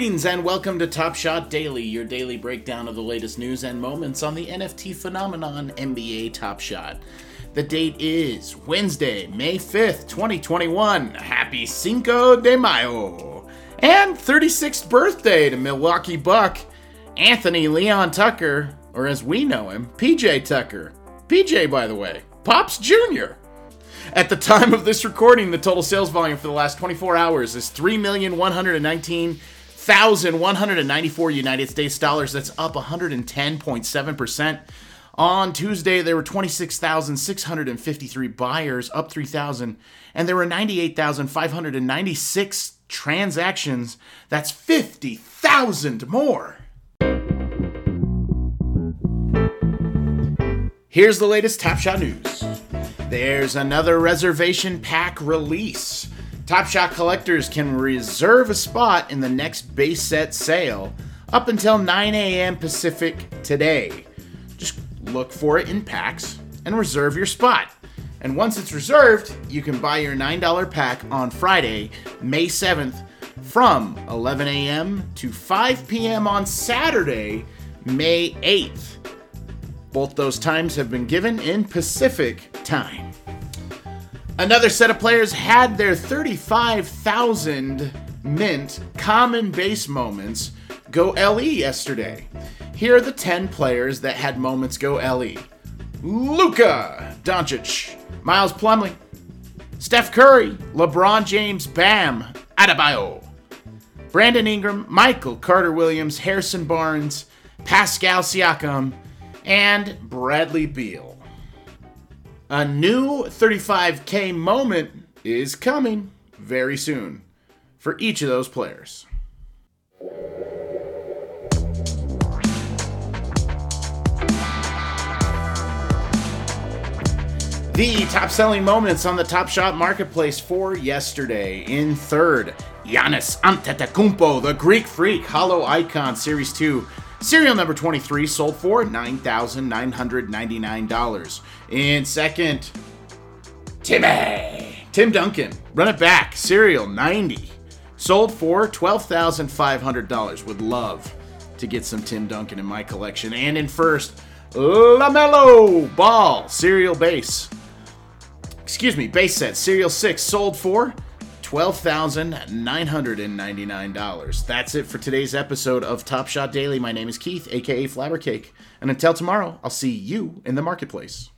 Greetings and welcome to Top Shot Daily, your daily breakdown of the latest news and moments on the NFT phenomenon NBA Top Shot. The date is Wednesday, May 5th, 2021. Happy Cinco de Mayo. And 36th birthday to Milwaukee Buck, Anthony Leon Tucker, or as we know him, PJ Tucker. PJ, by the way, Pops Jr. At the time of this recording, the total sales volume for the last 24 hours is 3,119,194 United States dollars. That's up 110.7%. On Tuesday, there were 26,653 buyers, up 3,000, and there were 98,596 transactions. That's 50,000 more. Here's the latest Top Shot news. There's another reservation pack release. Top Shot collectors can reserve a spot in the next base set sale up until 9 a.m. Pacific today. Just look for it in packs and reserve your spot. And once it's reserved, you can buy your $9 pack on Friday, May 7th, from 11 a.m. to 5 p.m. on Saturday, May 8th. Both those times have been given in Pacific time. Another set of players had their 35,000 mint common base moments go LE yesterday. Here are the 10 players that had moments go LE Luka Doncic, Miles Plumlee, Steph Curry, LeBron James, Bam Adebayo, Brandon Ingram, Michael Carter Williams, Harrison Barnes, Pascal Siakam, and Bradley Beal. A new 35K moment is coming very soon for each of those players. The top selling moments on the Top Shot Marketplace for yesterday. In third, Giannis Antetokounmpo, the Greek Freak Holo Icon Series 2. Serial number 23 sold for $9,999. In second, Timmy. Tim Duncan. Run it back. Serial 90. Sold for $12,500. Would love to get some Tim Duncan in my collection. And in first, LaMelo Ball. Serial base. Excuse me, base set. Serial 6 sold for $12,999. That's it for today's episode of Top Shot Daily. My name is Keith, aka Flabbercake. And until tomorrow, I'll see you in the marketplace.